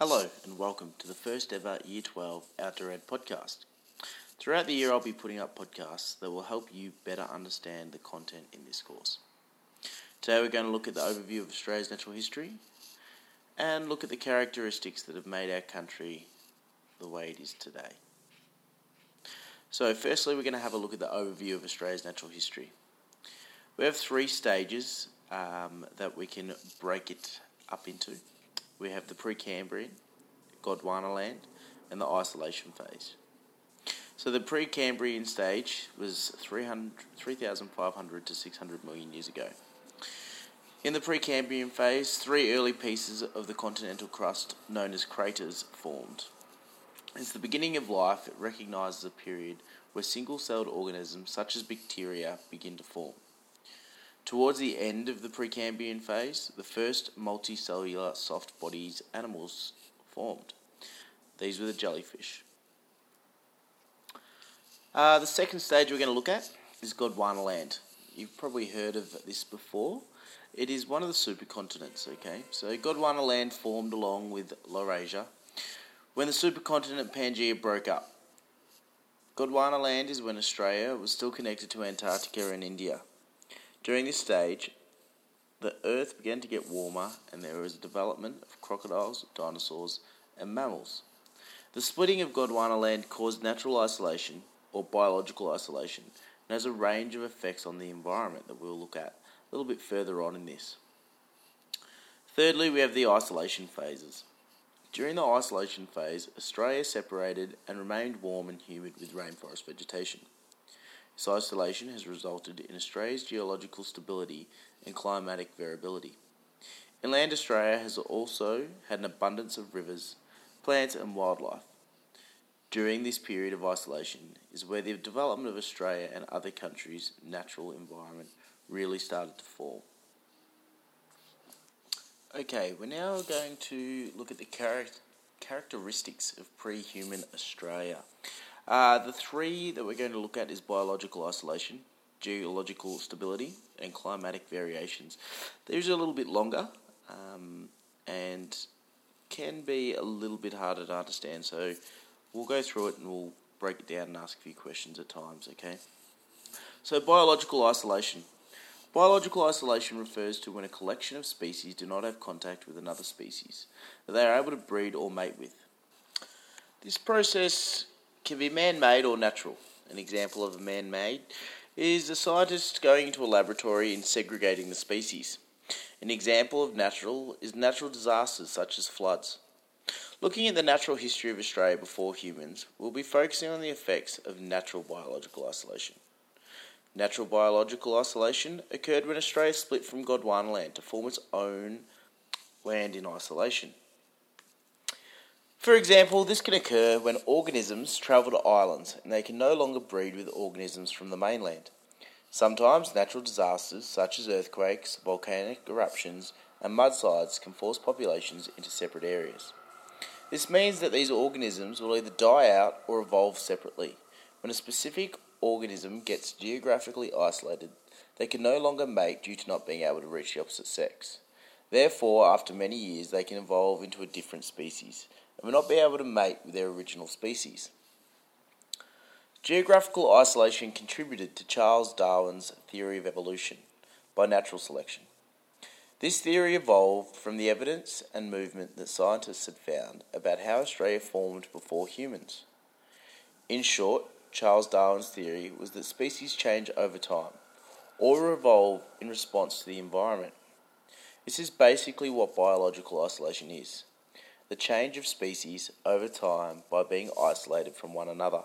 Hello and welcome to the first ever Year 12 Outdoor Ed podcast. Throughout the year, I'll be putting up podcasts that will help you better understand the content in this course. Today, we're going to look at the overview of Australia's natural history and look at the characteristics that have made our country the way it is today. So, firstly, we're going to have a look at the overview of Australia's natural history. We have three stages um, that we can break it up into we have the Precambrian, Gondwana land, and the isolation phase. So the Precambrian stage was 3,500 to 600 million years ago. In the Precambrian phase, three early pieces of the continental crust, known as cratons, formed. As the beginning of life, it recognises a period where single celled organisms such as bacteria begin to form. Towards the end of the Precambrian phase, the first multicellular soft bodies animals formed. These were the jellyfish. Uh, the second stage we're going to look at is Gondwana land. You've probably heard of this before. It is one of the supercontinents, okay? So Gondwana land formed along with Laurasia when the supercontinent Pangaea broke up. Gondwana land is when Australia was still connected to Antarctica and India. During this stage, the Earth began to get warmer and there was a development of crocodiles, dinosaurs, and mammals. The splitting of Gondwana land caused natural isolation or biological isolation and has a range of effects on the environment that we'll look at a little bit further on in this. Thirdly, we have the isolation phases. During the isolation phase, Australia separated and remained warm and humid with rainforest vegetation. This isolation has resulted in Australia's geological stability and climatic variability. Inland Australia has also had an abundance of rivers, plants, and wildlife. During this period of isolation is where the development of Australia and other countries' natural environment really started to fall. Okay, we're now going to look at the char- characteristics of pre human Australia. Uh, the three that we're going to look at is biological isolation, geological stability, and climatic variations. These are a little bit longer um, and can be a little bit harder to understand, so we'll go through it and we'll break it down and ask a few questions at times, okay? So, biological isolation. Biological isolation refers to when a collection of species do not have contact with another species that they are able to breed or mate with. This process can be man made or natural. An example of a man made is a scientist going into a laboratory and segregating the species. An example of natural is natural disasters such as floods. Looking at the natural history of Australia before humans, we'll be focusing on the effects of natural biological isolation. Natural biological isolation occurred when Australia split from Gondwana land to form its own land in isolation. For example, this can occur when organisms travel to islands and they can no longer breed with organisms from the mainland. Sometimes natural disasters such as earthquakes, volcanic eruptions, and mudslides can force populations into separate areas. This means that these organisms will either die out or evolve separately. When a specific organism gets geographically isolated, they can no longer mate due to not being able to reach the opposite sex. Therefore, after many years, they can evolve into a different species, and will not be able to mate with their original species. Geographical isolation contributed to Charles Darwin's theory of evolution by natural selection. This theory evolved from the evidence and movement that scientists had found about how Australia formed before humans. In short, Charles Darwin's theory was that species change over time or evolve in response to the environment. This is basically what biological isolation is the change of species over time by being isolated from one another.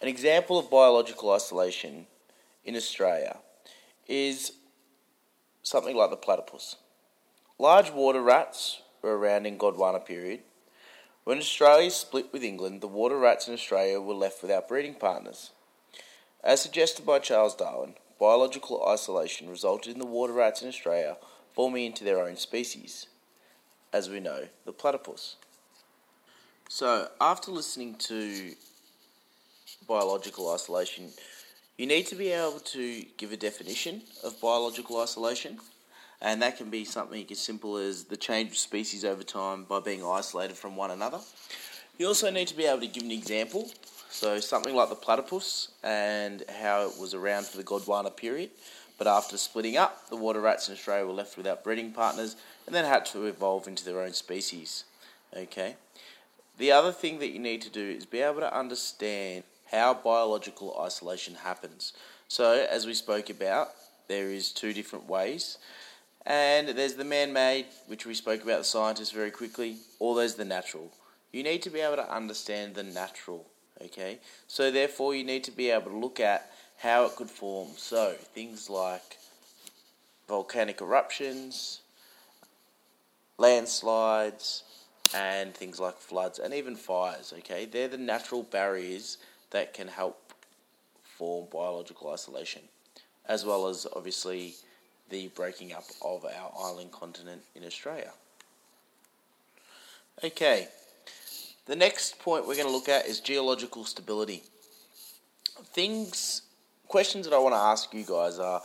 An example of biological isolation in Australia is something like the platypus. Large water rats were around in Gondwana period. When Australia split with England, the water rats in Australia were left without breeding partners. As suggested by Charles Darwin, biological isolation resulted in the water rats in Australia forming into their own species as we know, the platypus. So, after listening to biological isolation, you need to be able to give a definition of biological isolation and that can be something as simple as the change of species over time by being isolated from one another. You also need to be able to give an example, so something like the platypus and how it was around for the Gondwana period, but after splitting up, the water rats in Australia were left without breeding partners and then had to evolve into their own species. Okay. The other thing that you need to do is be able to understand how biological isolation happens. So, as we spoke about, there is two different ways. And there's the man-made, which we spoke about the scientists very quickly, or there's the natural. You need to be able to understand the natural, okay? So therefore you need to be able to look at how it could form. So things like volcanic eruptions, landslides, and things like floods and even fires, okay? They're the natural barriers that can help form biological isolation, as well as obviously the breaking up of our island continent in Australia. Okay, the next point we're going to look at is geological stability. Things, questions that I want to ask you guys are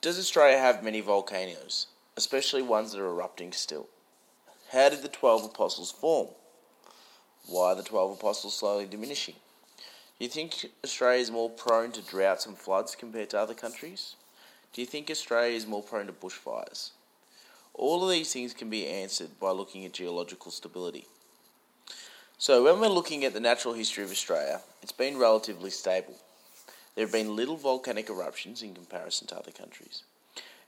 Does Australia have many volcanoes, especially ones that are erupting still? How did the 12 apostles form? Why are the 12 apostles slowly diminishing? Do you think Australia is more prone to droughts and floods compared to other countries? Do you think Australia is more prone to bushfires? All of these things can be answered by looking at geological stability. So, when we're looking at the natural history of Australia, it's been relatively stable. There have been little volcanic eruptions in comparison to other countries.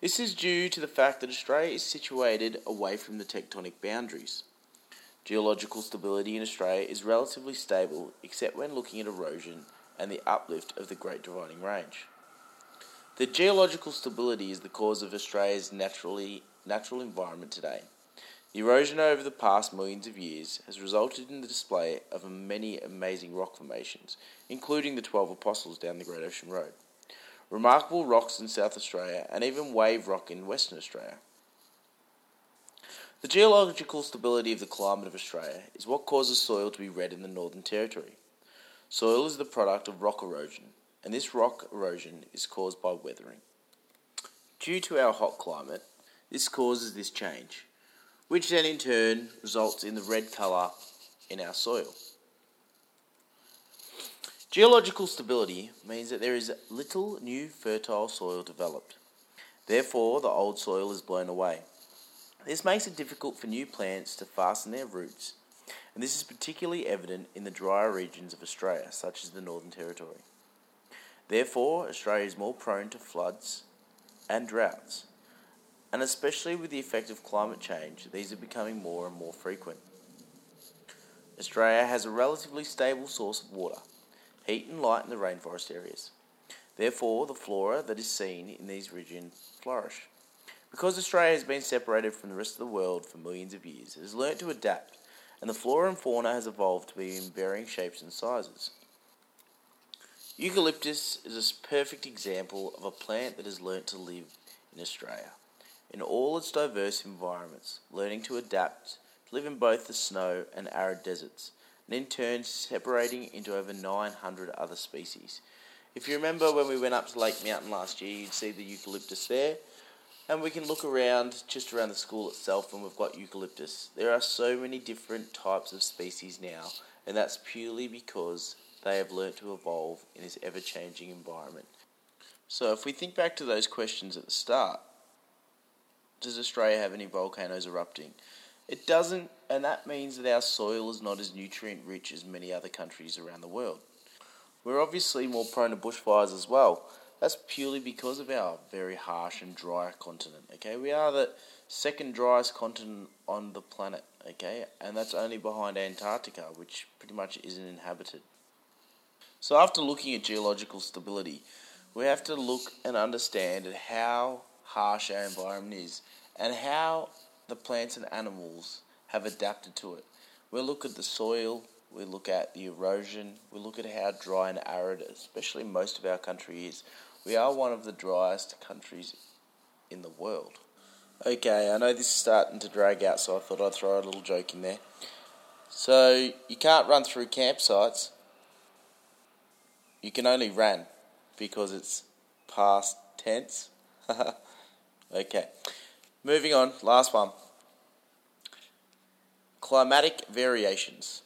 This is due to the fact that Australia is situated away from the tectonic boundaries. Geological stability in Australia is relatively stable except when looking at erosion and the uplift of the Great Dividing Range. The geological stability is the cause of Australia's naturally, natural environment today. The erosion over the past millions of years has resulted in the display of many amazing rock formations, including the 12 Apostles down the Great Ocean Road, remarkable rocks in South Australia, and even wave rock in Western Australia. The geological stability of the climate of Australia is what causes soil to be red in the Northern Territory. Soil is the product of rock erosion, and this rock erosion is caused by weathering. Due to our hot climate, this causes this change, which then in turn results in the red colour in our soil. Geological stability means that there is little new fertile soil developed. Therefore, the old soil is blown away. This makes it difficult for new plants to fasten their roots, and this is particularly evident in the drier regions of Australia, such as the Northern Territory. Therefore, Australia is more prone to floods and droughts, and especially with the effect of climate change, these are becoming more and more frequent. Australia has a relatively stable source of water, heat and light in the rainforest areas. Therefore, the flora that is seen in these regions flourish. Because Australia has been separated from the rest of the world for millions of years, it has learnt to adapt, and the flora and fauna has evolved to be in varying shapes and sizes. Eucalyptus is a perfect example of a plant that has learnt to live in Australia, in all its diverse environments, learning to adapt, to live in both the snow and arid deserts, and in turn separating into over 900 other species. If you remember when we went up to Lake Mountain last year, you'd see the eucalyptus there, and we can look around just around the school itself and we've got eucalyptus. There are so many different types of species now, and that's purely because they have learnt to evolve in this ever changing environment. So, if we think back to those questions at the start, does Australia have any volcanoes erupting? It doesn't, and that means that our soil is not as nutrient rich as many other countries around the world. We're obviously more prone to bushfires as well, that's purely because of our very harsh and dry continent. Okay, we are the second driest continent on the planet. Okay, and that's only behind Antarctica, which pretty much isn't inhabited. So, after looking at geological stability, we have to look and understand at how harsh our environment is and how the plants and animals have adapted to it. We look at the soil, we look at the erosion, we look at how dry and arid, especially most of our country is. We are one of the driest countries in the world. Okay, I know this is starting to drag out, so I thought I'd throw a little joke in there. So, you can't run through campsites. You can only run because it's past tense. Okay, moving on, last one. Climatic variations.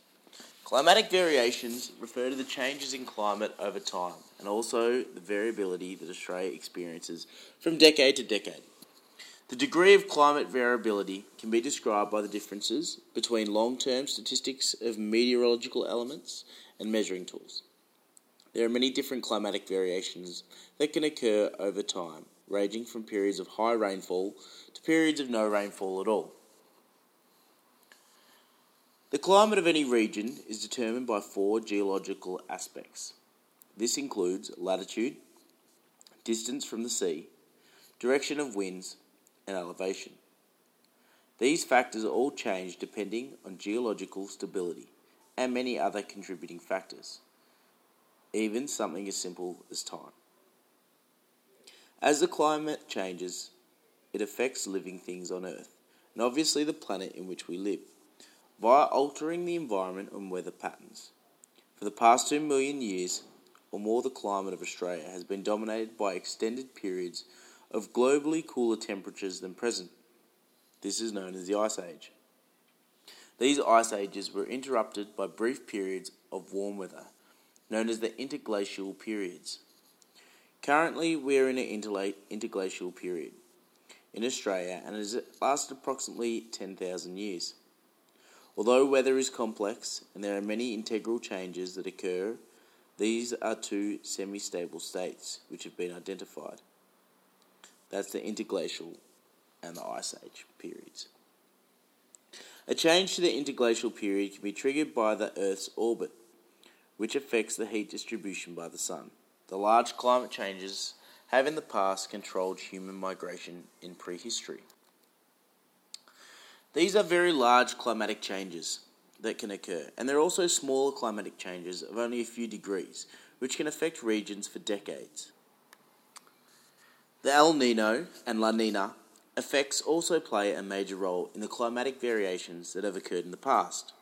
Climatic variations refer to the changes in climate over time and also the variability that Australia experiences from decade to decade. The degree of climate variability can be described by the differences between long term statistics of meteorological elements and measuring tools. There are many different climatic variations that can occur over time, ranging from periods of high rainfall to periods of no rainfall at all. The climate of any region is determined by four geological aspects. This includes latitude, distance from the sea, direction of winds, and elevation. These factors all change depending on geological stability and many other contributing factors, even something as simple as time. As the climate changes, it affects living things on Earth, and obviously the planet in which we live via altering the environment and weather patterns. For the past two million years or more, the climate of Australia has been dominated by extended periods of globally cooler temperatures than present. This is known as the Ice Age. These ice ages were interrupted by brief periods of warm weather, known as the interglacial periods. Currently, we are in an interglacial period in Australia and it has lasted approximately 10,000 years. Although weather is complex and there are many integral changes that occur, these are two semi stable states which have been identified. That's the interglacial and the Ice Age periods. A change to the interglacial period can be triggered by the Earth's orbit, which affects the heat distribution by the Sun. The large climate changes have in the past controlled human migration in prehistory. These are very large climatic changes that can occur, and there are also smaller climatic changes of only a few degrees, which can affect regions for decades. The El Nino and La Nina effects also play a major role in the climatic variations that have occurred in the past.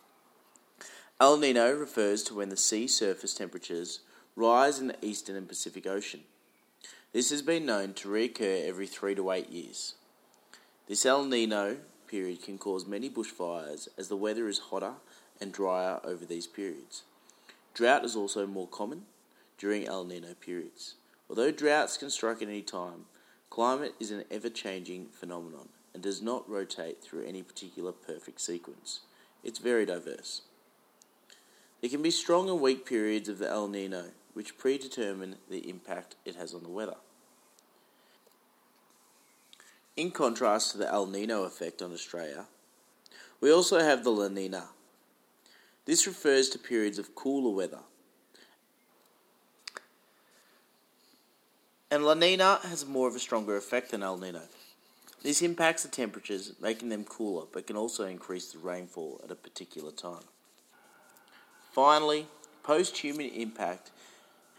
El Nino refers to when the sea surface temperatures rise in the eastern and Pacific Ocean. This has been known to reoccur every three to eight years. This El Nino period can cause many bushfires as the weather is hotter and drier over these periods. Drought is also more common during El Nino periods. Although droughts can strike at any time, climate is an ever changing phenomenon and does not rotate through any particular perfect sequence. It's very diverse. There can be strong and weak periods of the El Nino, which predetermine the impact it has on the weather. In contrast to the El Nino effect on Australia, we also have the La Nina. This refers to periods of cooler weather. And La Nina has more of a stronger effect than El Nino. This impacts the temperatures, making them cooler, but can also increase the rainfall at a particular time. Finally, post human impact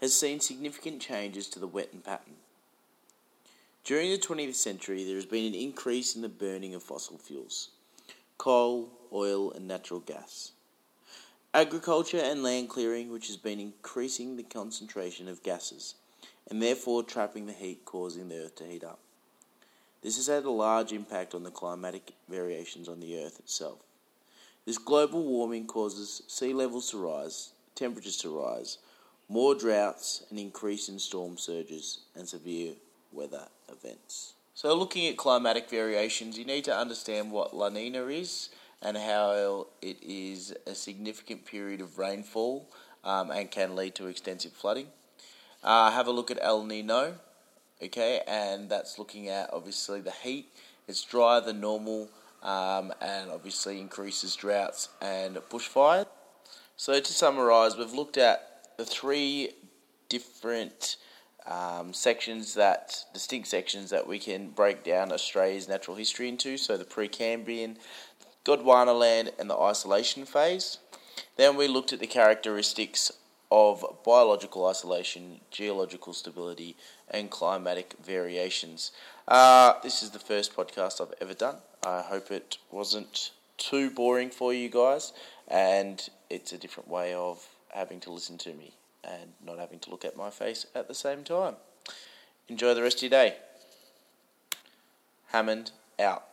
has seen significant changes to the wetting pattern. During the 20th century, there has been an increase in the burning of fossil fuels coal, oil, and natural gas. Agriculture and land clearing, which has been increasing the concentration of gases and therefore trapping the heat causing the earth to heat up. This has had a large impact on the climatic variations on the earth itself. This global warming causes sea levels to rise, temperatures to rise, more droughts, an increase in storm surges, and severe weather events. So, looking at climatic variations, you need to understand what La Nina is and how it is a significant period of rainfall um, and can lead to extensive flooding. Uh, have a look at El Nino, okay, and that's looking at obviously the heat. It's drier than normal um, and obviously increases droughts and bushfire. So, to summarise, we've looked at the three different um, sections that distinct sections that we can break down Australia's natural history into. So the Precambrian, Gondwana land, and the isolation phase. Then we looked at the characteristics of biological isolation, geological stability, and climatic variations. Uh, this is the first podcast I've ever done. I hope it wasn't too boring for you guys, and it's a different way of having to listen to me and not having to look at my face at the same time. Enjoy the rest of your day. Hammond out.